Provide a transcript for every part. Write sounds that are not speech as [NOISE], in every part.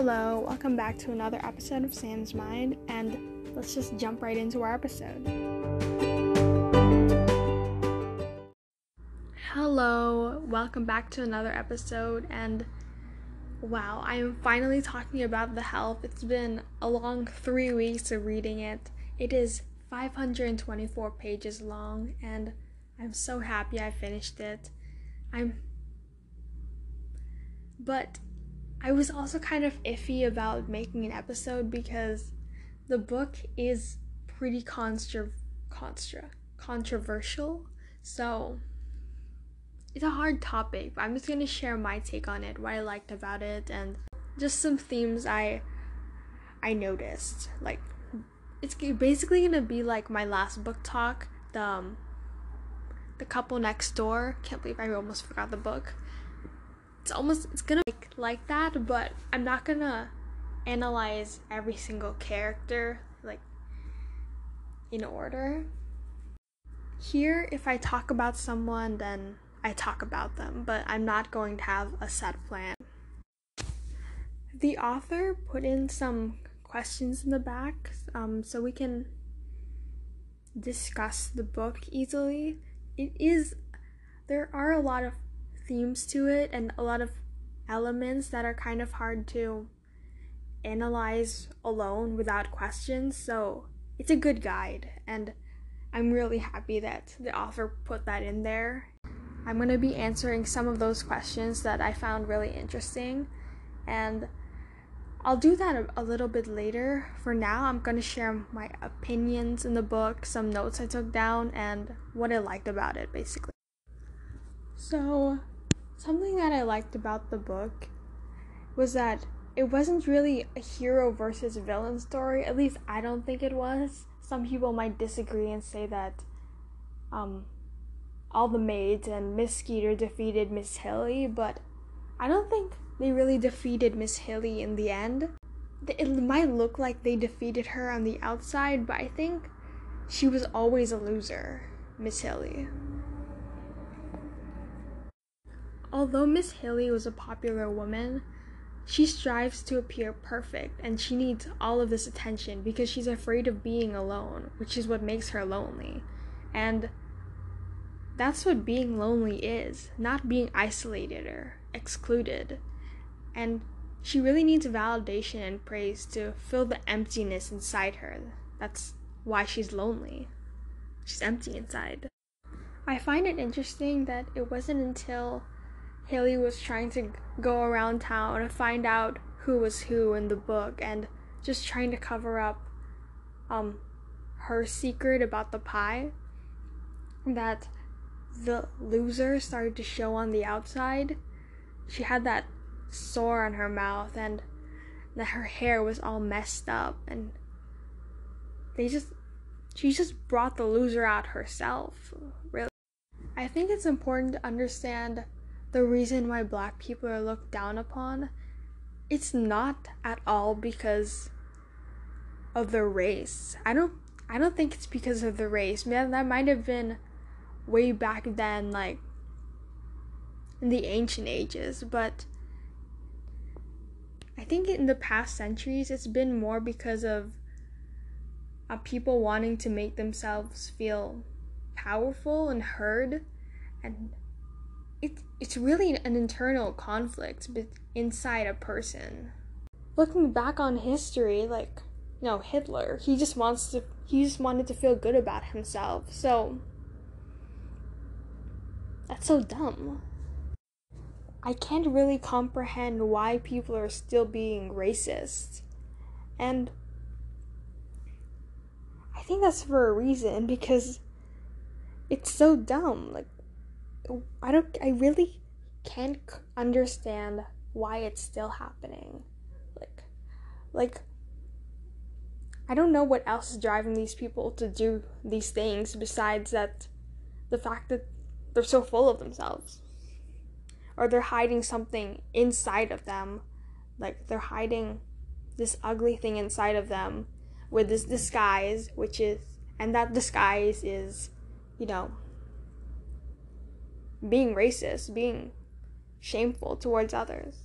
Hello, welcome back to another episode of Sam's Mind, and let's just jump right into our episode. Hello, welcome back to another episode, and wow, I am finally talking about The Help. It's been a long three weeks of reading it. It is 524 pages long, and I'm so happy I finished it. I'm. But I was also kind of iffy about making an episode because the book is pretty contra- contra- controversial. So it's a hard topic, but I'm just going to share my take on it, what I liked about it and just some themes I I noticed. Like it's basically going to be like my last book talk, the um, the couple next door. Can't believe I almost forgot the book it's almost it's gonna like like that but i'm not gonna analyze every single character like in order. Here if i talk about someone then i talk about them but i'm not going to have a set plan. The author put in some questions in the back um, so we can discuss the book easily. It is there are a lot of themes to it and a lot of elements that are kind of hard to analyze alone without questions. So it's a good guide, and I'm really happy that the author put that in there. I'm going to be answering some of those questions that I found really interesting, and I'll do that a, little bit later. For now, I'm going to share my opinions in the book, some notes I took down, and what I liked about it, basically. So, Something that I liked about the book was that it wasn't really a hero versus villain story. At least I don't think it was. Some people might disagree and say that um, all the maids and Miss Skeeter defeated Miss Hilly, but I don't think they really defeated Miss Hilly in the end. It might look like they defeated her on the outside, but I think she was always a loser, Miss Hilly. Although Miss Hilly was a popular woman, she strives to appear perfect and she needs all of this attention because she's afraid of being alone, which is what makes her lonely. And that's what being lonely is not being isolated or excluded. And she really needs validation and praise to fill the emptiness inside her. That's why she's lonely. She's empty inside. I find it interesting that it wasn't until Hilly was trying to go around town and find out who was who in the book and just trying to cover up um her secret about the pie that the loser started to show on the outside. She had that sore on her mouth and that her hair was all messed up and they just she just brought the loser out herself really i think it's important to understand the reason why black people are looked down upon, it's not at all because of the race. I don't I don't think it's because of the race. Man, that might have been way back then, like in the ancient ages, but I think in the past centuries it's been more because of uh, people wanting to make themselves feel powerful and heard and it, it's really an internal conflict inside a person. Looking back on history, like, no, Hitler, he just wants to, he just wanted to feel good about himself. So, that's so dumb. I can't really comprehend why people are still being racist. And I think that's for a reason because it's so dumb. Like, I don't I really can't understand why it's still happening. Like like I don't know what else is driving these people to do these things besides that the fact that they're so full of themselves or they're hiding something inside of them like they're hiding this ugly thing inside of them with this disguise which is and that disguise is you know being racist, being shameful towards others.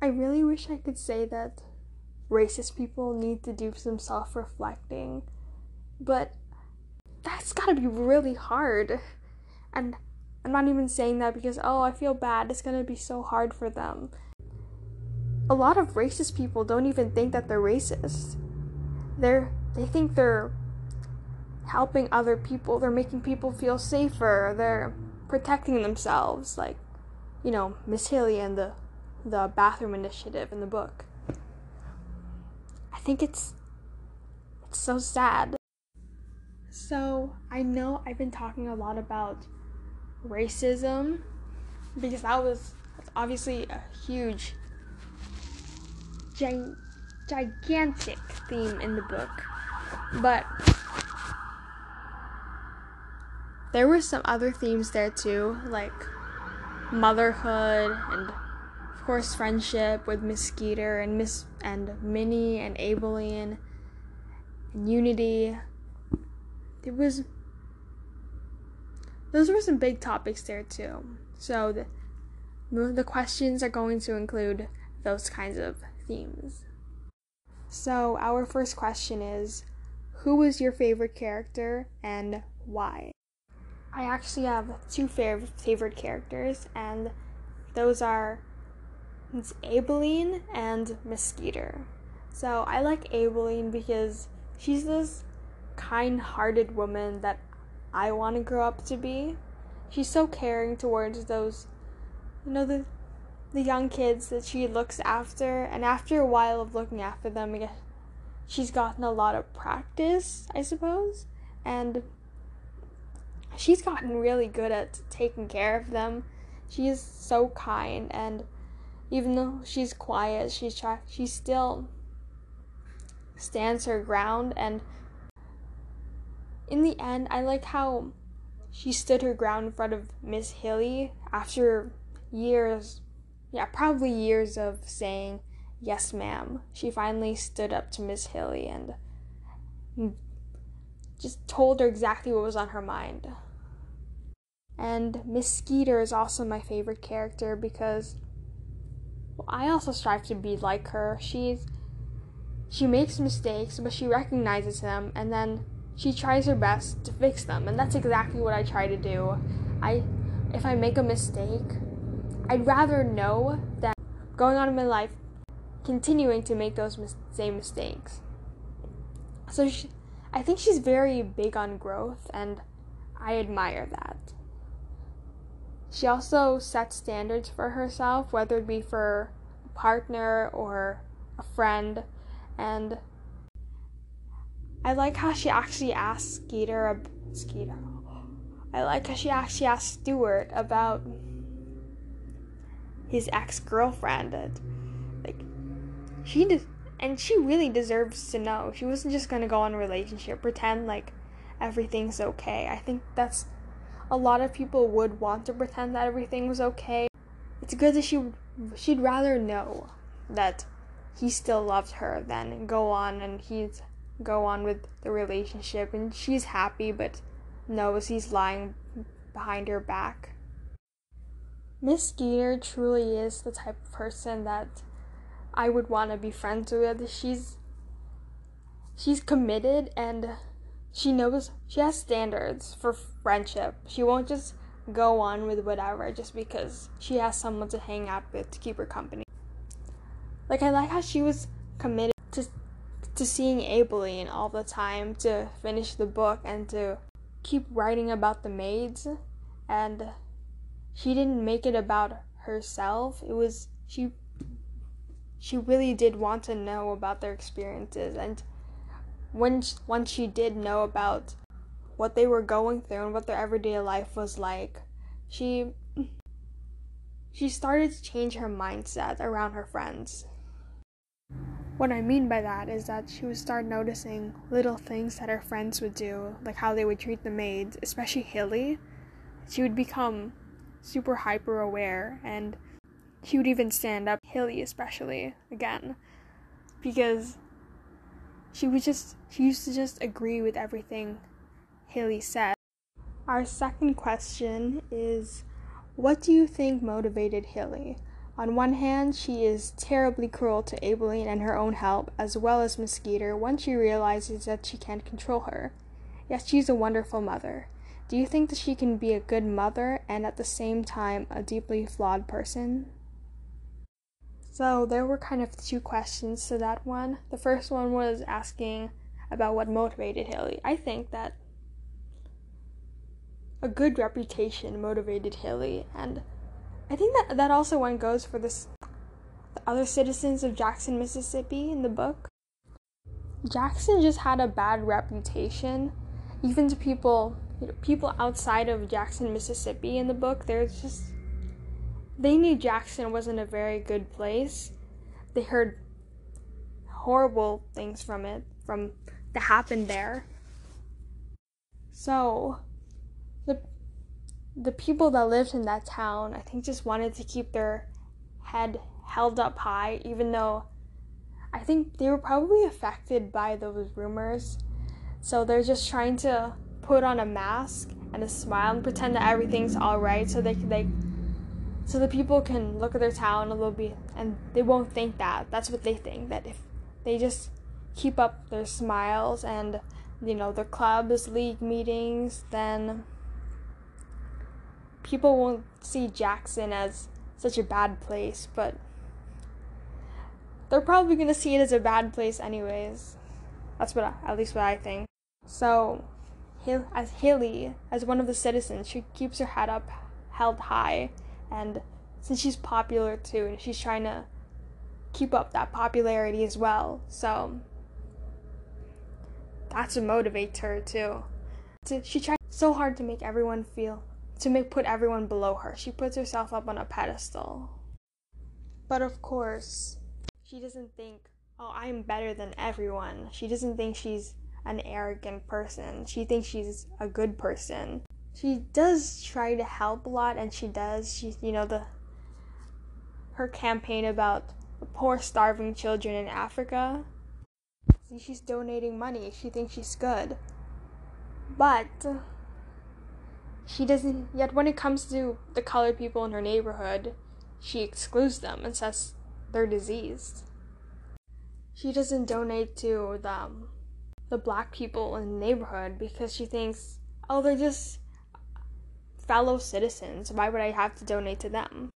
I really wish I could say that racist people need to do some self reflecting, but that's gotta be really hard. And I'm not even saying that because, oh, I feel bad. It's gonna be so hard for them. A lot of racist people don't even think that they're racist. They're they think they're helping other people. They're making people feel safer. They're protecting themselves, like you know Miss Hilly and the the bathroom initiative in the book. I think it's it's so sad. So I know I've been talking a lot about racism because that was obviously a huge gi- gigantic theme in the book but there were some other themes there too like motherhood and of course friendship with miss skeeter and miss and minnie and aibileen and unity it was those were some big topics there too. So the, the questions are going to include those kinds of themes. So our first question is who was your favorite character and why? I actually have two fav- favorite characters and those are Miss Aibileen and Skeeter. So I like Aibileen because she's this kind-hearted woman that I want to grow up to be. She's so caring towards those, you know, the the young kids that she looks after, and after a while of looking after them, she's gotten a lot of practice, I suppose, and she's gotten really good at taking care of them. She is so kind, and even though she's quiet, she's try- she still stands her ground and in the end, I like how she stood her ground in front of Miss Hilly after years, yeah, probably years of saying, Yes, ma'am. She finally stood up to Miss Hilly and just told her exactly what was on her mind. And Miss Skeeter is also my favorite character because well, I also strive to be like her. She's she makes mistakes, but she recognizes them and then she tries her best to fix them and that's exactly what i try to do i if i make a mistake i'd rather know that going on in my life continuing to make those mis- same mistakes so she, i think she's very big on growth and i admire that she also sets standards for herself whether it be for a partner or a friend and I like how she actually asked Skeeter, Skeeter. I like how she actually asked Stuart about his ex girlfriend. Like, she did, and she really deserves to know. She wasn't just gonna go on a relationship, pretend like everything's okay. I think that's a lot of people would want to pretend that everything was okay. It's good that she she'd rather know that he still loved her than go on and he's go on with the relationship and she's happy but knows he's lying behind her back. Miss Skeeter truly is the type of person that I would want to be friends with. She's she's committed and she knows she has standards for friendship. She won't just go on with whatever just because she has someone to hang out with to keep her company. Like I like how she was committed to to seeing Aibileen all the time to finish the book and to keep writing about the maids and she didn't make it about herself it was she she really did want to know about their experiences and when once she did know about what they were going through and what their everyday life was like she she started to change her mindset around her friends what I mean by that is that she would start noticing little things that her friends would do, like how they would treat the maids, especially Hilly. She would become super hyper aware and she would even stand up, Hilly especially, again. Because she was just she used to just agree with everything Hilly said. Our second question is what do you think motivated Hilly? On one hand, she is terribly cruel to Aibileen and her own help, as well as Skeeter, once she realizes that she can't control her. Yes, she's a wonderful mother. Do you think that she can be a good mother and at the same time a deeply flawed person? So, there were kind of two questions to that one. The first one was asking about what motivated Hilly. I think that a good reputation motivated Hilly, and I think that that also one goes for this the other citizens of Jackson, Mississippi in the book. Jackson just had a bad reputation, even to people you know, people outside of Jackson, Mississippi in the book. There's just they knew Jackson wasn't a very good place. They heard horrible things from it, from that happened there. So the the people that lived in that town, I think, just wanted to keep their head held up high, even though I think they were probably affected by those rumors. So they're just trying to put on a mask and a smile and pretend that everything's all right, so they they so the people can look at their town a little bit and they won't think that. That's what they think that if they just keep up their smiles and you know their clubs, league meetings, then people won't see Jackson as such a bad place, but they're probably gonna see it as a bad place anyways. That's what, I, at least what I think. So, as Hilly, as one of the citizens, she keeps her head up, held high, and since she's popular too, and she's trying to keep up that popularity as well. So, that's what motivates her too. She tries so hard to make everyone feel to make put everyone below her. She puts herself up on a pedestal. But of course, she doesn't think, "Oh, I'm better than everyone." She doesn't think she's an arrogant person. She thinks she's a good person. She does try to help a lot and she does. She you know the her campaign about poor starving children in Africa. See, she's donating money. She thinks she's good. But she doesn't yet when it comes to the colored people in her neighborhood she excludes them and says they're diseased she doesn't donate to the, um, the black people in the neighborhood because she thinks oh they're just fellow citizens why would i have to donate to them?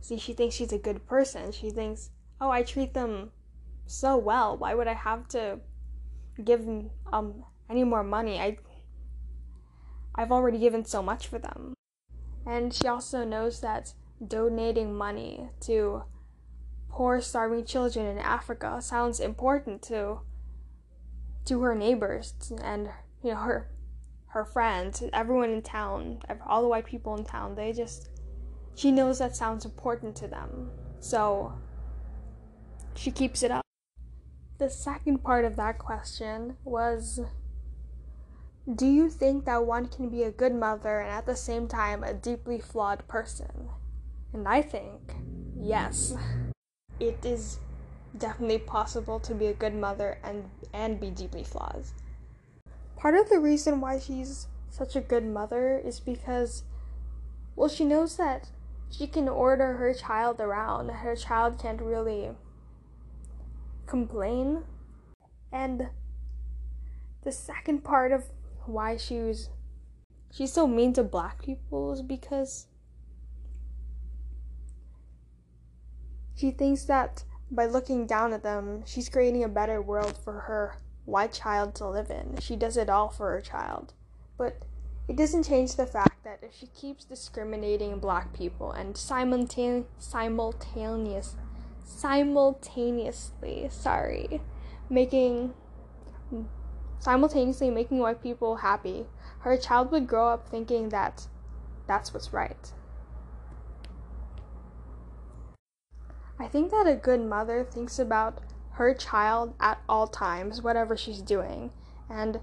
See she thinks she's a good person. She thinks oh i treat them so well. Why would i have to give them um any more money? I I've already given so much for them. And she also knows that donating money to poor starving children in Africa sounds important to to her neighbors and you know her her friends, everyone in town, all the white people in town. They just she knows that sounds important to them. So she keeps it up. The second part of that question was do you think that one can be a good mother and at the same time a deeply flawed person? And I think, yes, it is definitely possible to be a good mother and, and be deeply flawed. Part of the reason why she's such a good mother is because, well, she knows that she can order her child around. Her child can't really complain. And the second part of why she was she's so mean to black people is because she thinks that by looking down at them, she's creating a better world for her white child to live in. She does it all for her child. But it doesn't change the fact that if she keeps discriminating black people and simultane- simultaneous simultaneously, sorry, making simultaneously making white people happy, her child would grow up thinking that that's what's right. I think that a good mother thinks about her child at all times, whatever she's doing. And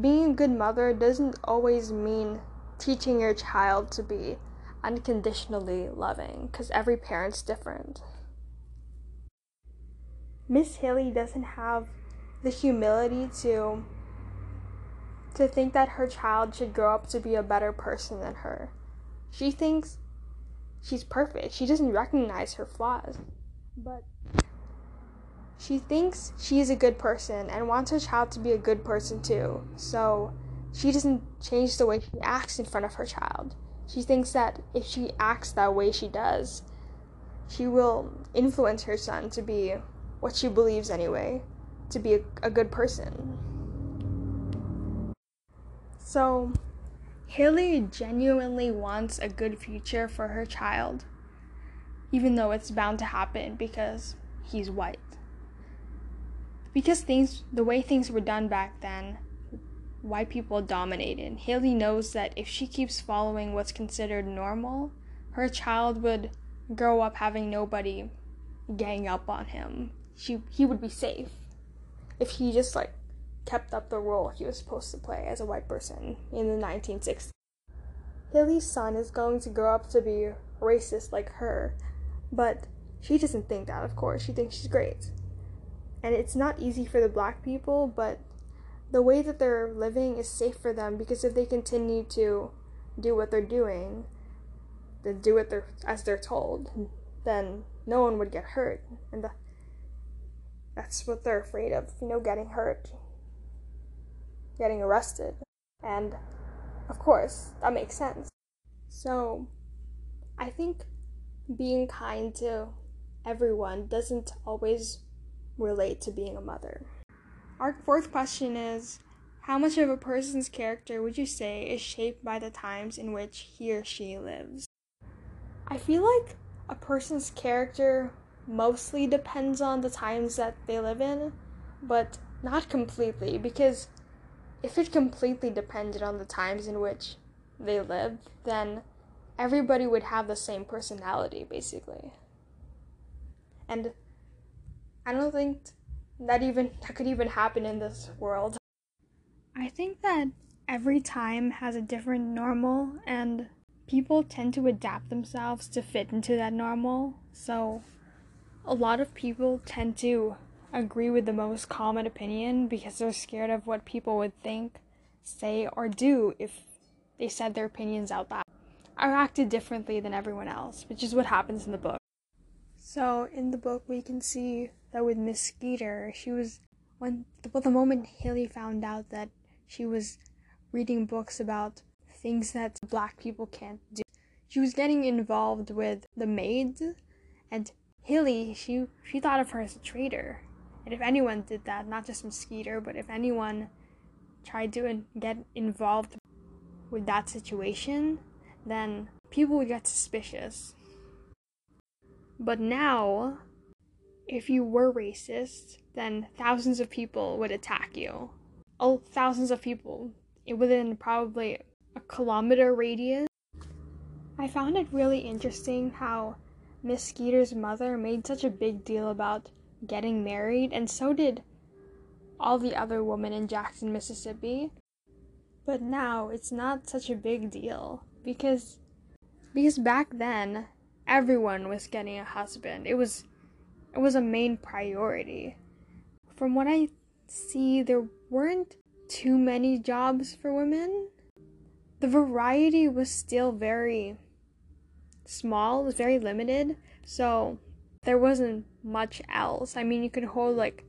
being a good mother doesn't always mean teaching your child to be unconditionally loving, because every parent's different. Miss Hilly doesn't have the humility to to think that her child should grow up to be a better person than her. She thinks she's perfect. She doesn't recognize her flaws. But she thinks she is a good person and wants her child to be a good person too. So she doesn't change the way she acts in front of her child. She thinks that if she acts that way she does, she will influence her son to be what she believes anyway, to be a, a good person. So, Hilly genuinely wants a good future for her child, even though it's bound to happen because he's white. Because things, the way things were done back then, white people dominated. Hilly knows that if she keeps following what's considered normal, her child would grow up having nobody gang up on him. She he would be safe if he just like kept up the role he was supposed to play as a white person in the 1960s. Hilly's son is going to grow up to be racist like her, but she doesn't think that, of course. She thinks she's great. And it's not easy for the black people, but the way that they're living is safe for them because if they continue to do what they're doing, then do it they're, as they're told, then no one would get hurt. And the, that's what they're afraid of, you know, getting hurt, getting arrested. And of course, that makes sense. So, I think being kind to everyone doesn't always relate to being a mother. Our fourth question is How much of a person's character would you say is shaped by the times in which he or she lives? I feel like a person's character mostly depends on the times that they live in, but not completely, because if it completely depended on the times in which they lived, then everybody would have the same personality, basically. And I don't think that even that could even happen in this world. I think that every time has a different normal and people tend to adapt themselves to fit into that normal. So a lot of people tend to agree with the most common opinion because they're scared of what people would think, say, or do if they said their opinions out loud or acted differently than everyone else, which is what happens in the book. So in the book we can see that with Miss Skeeter, she was when well, the moment Hilly found out that she was reading books about things that black people can't do, she was getting involved with the maids, and Hilly she she thought of her as a traitor. And if anyone did that, not just Miss Skeeter, but if anyone tried to get involved with that situation, then people would get suspicious. But now if you were racist, then thousands of people would attack you. Oh, thousands of people within probably a kilometer radius. I found it really interesting how Miss Skeeter's mother made such a big deal about getting married, and so did all the other women in Jackson, Mississippi. But now it's not such a big deal because because back then everyone was getting a husband. It was it was a main priority. From what I see, there weren't too many jobs for women. The variety was still very small, was very limited, so there wasn't much else. I mean, you could hold like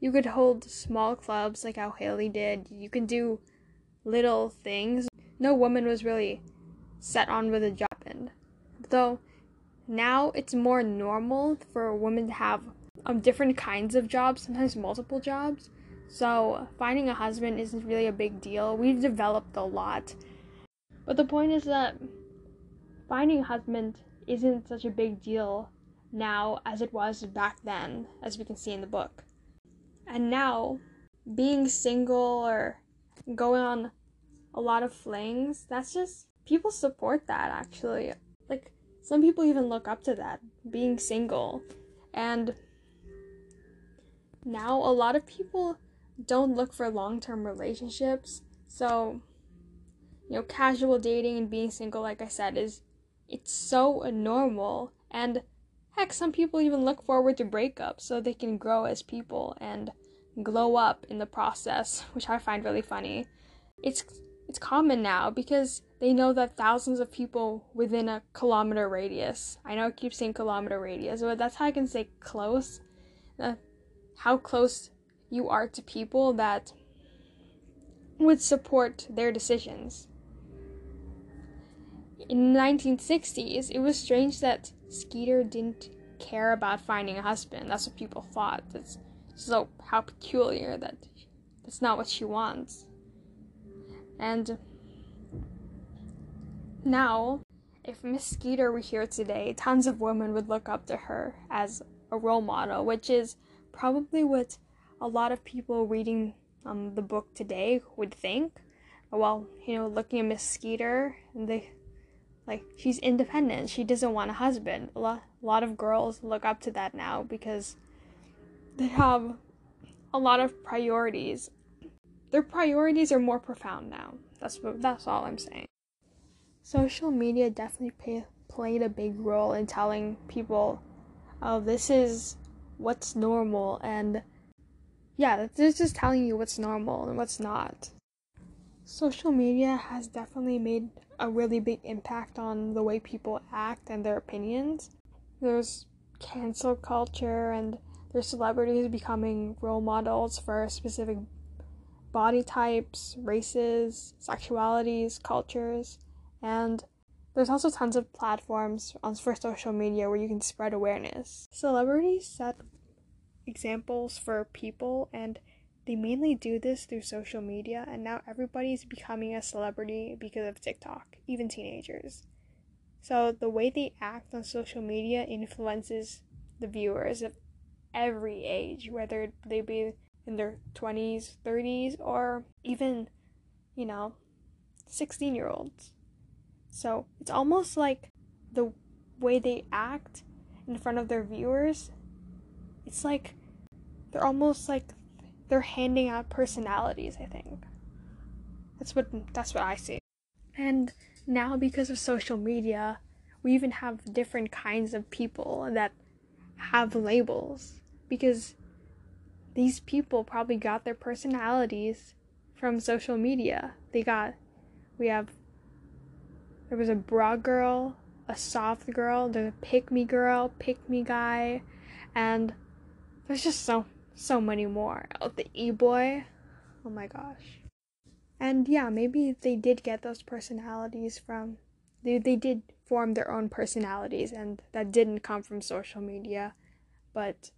you could hold small clubs like how Hilly did. You can do little things. No woman was really set on with a job end. though now it's more normal for a woman to have um, different kinds of jobs, sometimes multiple jobs. So finding a husband isn't really a big deal. We've developed a lot. But the point is that finding a husband isn't such a big deal now as it was back then, as we can see in the book. And now, being single or going on a lot of flings, that's just people support that actually. Like some people even look up to that, being single. And now a lot of people don't look for long term relationships. So, you know, casual dating and being single, like I said, is it's so normal. And heck, some people even look forward to breakups so they can grow as people and glow up in the process, [LAUGHS] which I find really funny. It's it's common now because they know that thousands of people within a kilometer radius. I know I keep saying kilometer radius, but that's how I can say close. Uh, how close you are to people that would support their decisions. In the 1960s, it was strange that Skeeter didn't care about finding a husband. That's what people thought. That's so how peculiar that that's not what she wants. And now, if Miss Skeeter were here today, tons of women would look up to her as a role model, which is probably what a lot of people reading um, the book today would think. Well, you know, looking at Miss Skeeter, they like she's independent. She doesn't want a husband. A lot, a lot of girls look up to that now because they have a lot of priorities their priorities are more profound now. That's that's all I'm saying. Social media definitely pay, played a big role in telling people, "Oh, this is what's normal," and yeah, this is telling you what's normal and what's not. Social media has definitely made a really big impact on the way people act and their opinions. There's cancel culture and there's celebrities becoming role models for specific body types, races, sexualities, cultures, and there's also tons of platforms on for social media where you can spread awareness. Celebrities set examples for people and they mainly do this through social media and now everybody's becoming a celebrity because of TikTok, even teenagers. So the way they act on social media influences the viewers of every age, whether they be in their 20s, 30s, or even, you know, 16 year olds. So it's almost like the way they act in front of their viewers, it's like they're almost like they're handing out personalities, I think. That's what that's what I see. And now because of social media, we even have different kinds of people that have labels because these people probably got their personalities from social media. They got, we have, there was a bra girl, a soft girl, there's a pick me girl, pick me guy, and there's just so, so many more. Oh, the e boy, oh my gosh. And yeah, maybe they did get those personalities from, they, they did form their own personalities, and that didn't come from social media, but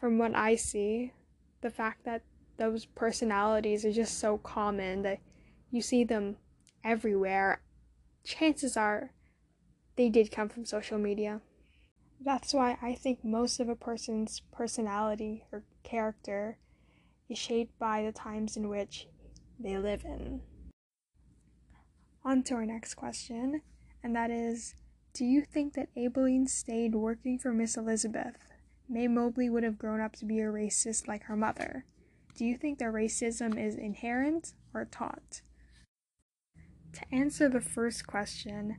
from what I see, the fact that those personalities are just so common that you see them everywhere, chances are they did come from social media. That's why I think most of a person's personality or character is shaped by the times in which they live in. On to our next question, and that is Do you think that Aibileen stayed working for Miss Elizabeth Mae Mobley would have grown up to be a racist like her mother. Do you think that racism is inherent or taught? To answer the first question,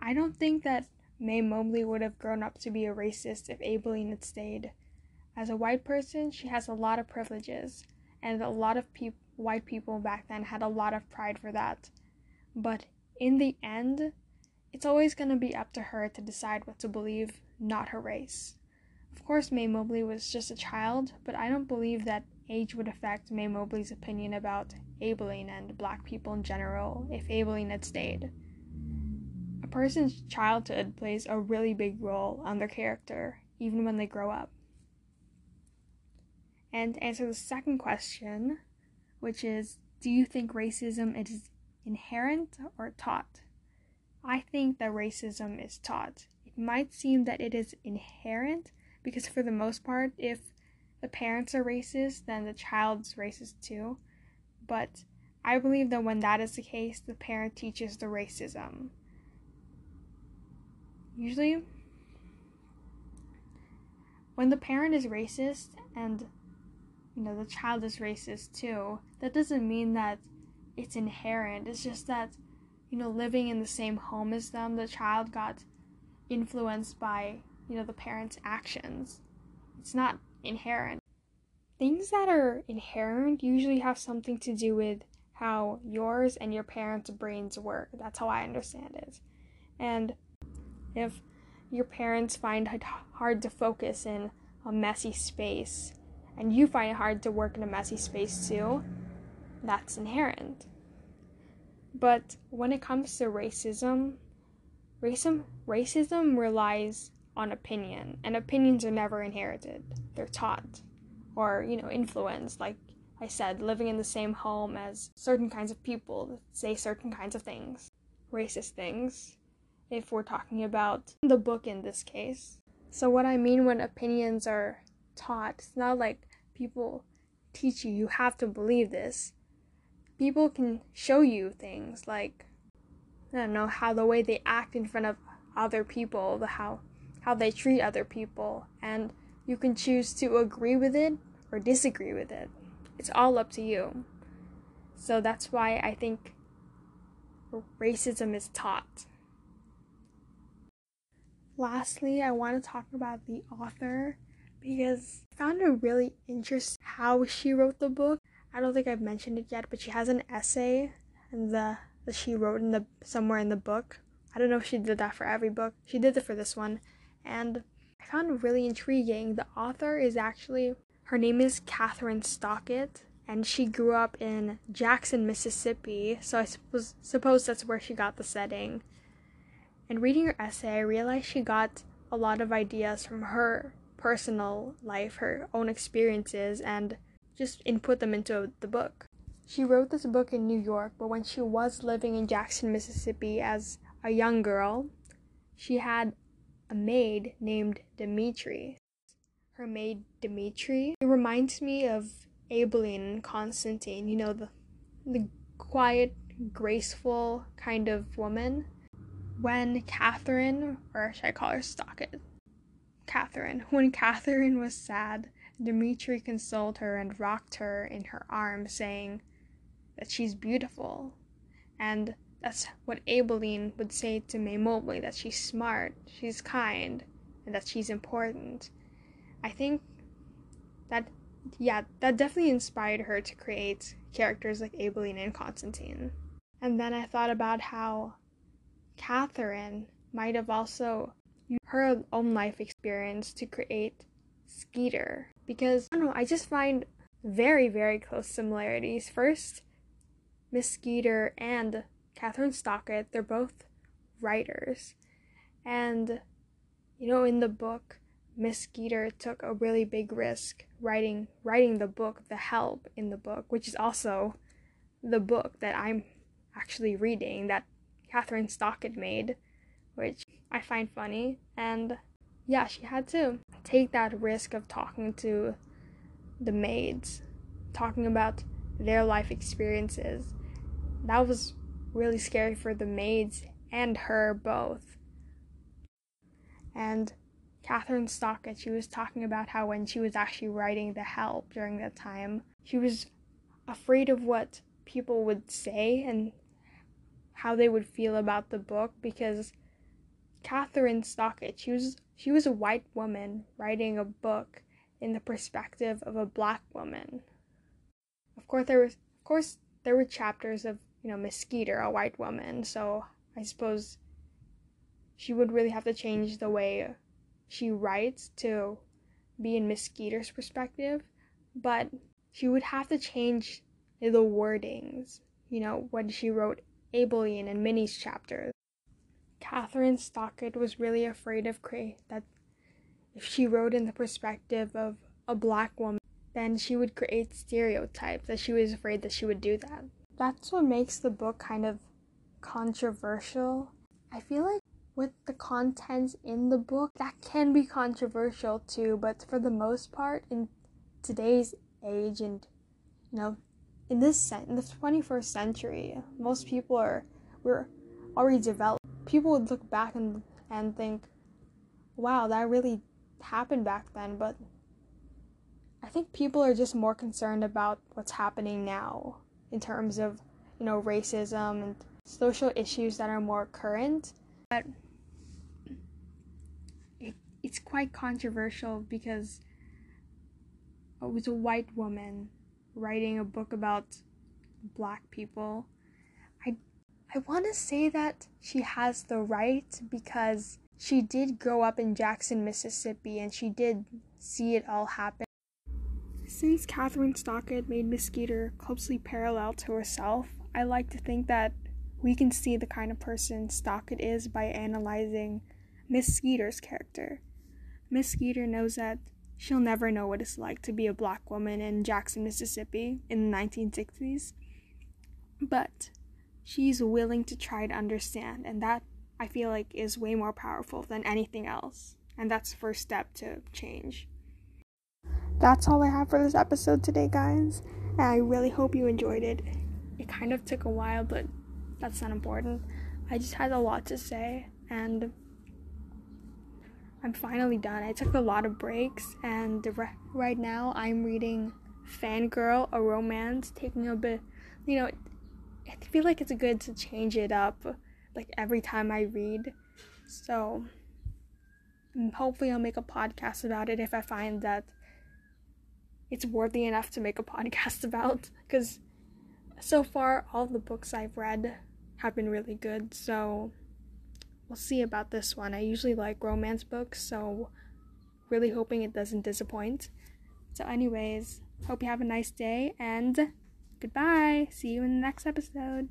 I don't think that Mae Mobley would have grown up to be a racist if Aibileen had stayed. As a white person, she has a lot of privileges, and a lot of white people back then had a lot of pride for that. But in the end, it's always going to be up to her to decide what to believe, not her race. Of course, Mae Mobley was just a child, but I don't believe that age would affect Mae Mobley's opinion about Aibileen and black people in general if Aibileen had stayed. A person's childhood plays a really big role on their character, even when they grow up. And to answer the second question, which is Do you think racism is inherent or taught? I think that racism is taught. It might seem that it is inherent because for the most part, if the parents are racist, then the child's racist too. But I believe that when that is the case, the parent teaches the racism. Usually, when the parent is racist and you know the child is racist too, that doesn't mean that it's inherent. It's just that you know living in the same home as them, the child got influenced by you know, the parent's actions. It's not inherent. Things that are inherent usually have something to do with how yours and your parents' brains work. That's how I understand it. And if your parents find it hard to focus in a messy space, and you find it hard to work in a messy space too, that's inherent. But when it comes to racism, racism racism relies on opinion, and opinions are never inherited. They're taught or, you know, influenced like I said, living in the same home as certain kinds of people say certain kinds of things, racist things, if we're talking about the book in this case. So, what I mean when opinions are taught, it's not like people teach you, you have to believe this. People can show you things like, I don't know, how the way they act in front of other people, the how how they treat other people, and you can choose to agree with it or disagree with it. It's all up to you. So that's why I think racism is taught. Lastly, I want to talk about the author because I found it really interesting how she wrote the book. I don't think I've mentioned it yet, but she has an essay and the that she wrote in the somewhere in the book. I don't know if she did that for every book. She did it for this one, and I found really intriguing. The author is actually her name is Kathryn Stockett, and she grew up in Jackson, Mississippi, so I suppose, suppose that's where she got the setting. And reading her essay, I realized she got a lot of ideas from her personal life, her own experiences, and just input them into the book. She wrote this book in New York, but when she was living in Jackson, Mississippi as a young girl, she had a maid named Demetrie her maid Demetrie. It reminds me of Aibileen and Constantine, you know, the the quiet, graceful kind of woman. When Kathryn, or should I call her Stockett? Kathryn. When Kathryn was sad, Demetrie consoled her and rocked her in her arms, saying that she's beautiful. And that's what Aibileen would say to Mae Mobley that she's smart, she's kind, and that she's important. I think that yeah, that definitely inspired her to create characters like Aibileen and Constantine. And then I thought about how Kathryn might have also used her own life experience to create Skeeter. Because I don't know, I just find very, very close similarities. First, Miss Skeeter and Kathryn Stockett, they're both writers. And you know, in the book, Miss Skeeter took a really big risk writing writing the book The Help in the book, which is also the book that I'm actually reading that Kathryn Stockett made, which I find funny. And yeah, she had to take that risk of talking to the maids, talking about their life experiences. That was really scary for the maids and her both. And Kathryn Stockett, she was talking about how when she was actually writing The Help during that time, she was afraid of what people would say and how they would feel about the book because Kathryn Stockett, she was she was a white woman writing a book in the perspective of a black woman. Of course there was of course there were chapters of, you know, Miss Skeeter, a white woman, so I suppose she would really have to change the way she writes to be in Miss Skeeter's perspective, but she would have to change the wordings, you know, when she wrote Aibileen and Minnie's chapters. Kathryn Stockett was really afraid of Cray that if she wrote in the perspective of a black woman, then she would create stereotypes, that she was afraid that she would do that. That's what makes the book kind of controversial. I feel like with the contents in the book that can be controversial too but for the most part in today's age and you know in this in the 21st century most people are we're already developed people would look back and and think wow that really happened back then but i think people are just more concerned about what's happening now in terms of you know racism and social issues that are more current but it, it's quite controversial because it was a white woman writing a book about black people. I I want to say that she has the right because she did grow up in Jackson, Mississippi, and she did see it all happen. Since Kathryn Stockett made Miss Skeeter closely parallel to herself, I like to think that we can see the kind of person Stockett is by analyzing Miss Skeeter's character. Miss Skeeter knows that she'll never know what it's like to be a black woman in Jackson, Mississippi in the 1960s, but she's willing to try to understand, and that I feel like is way more powerful than anything else. And that's the first step to change. That's all I have for this episode today, guys. And I really hope you enjoyed it. It kind of took a while, but that's not important. I just had a lot to say, and I'm finally done. I took a lot of breaks, and right now I'm reading Fangirl, a romance, taking a bit, you know, I feel like it's good to change it up like every time I read. So hopefully I'll make a podcast about it if I find that it's worthy enough to make a podcast [LAUGHS] about because so far all the books I've read have been really good. So we'll see about this one. I usually like romance books, so really hoping it doesn't disappoint. So anyways, hope you have a nice day and Goodbye. See you in the next episode.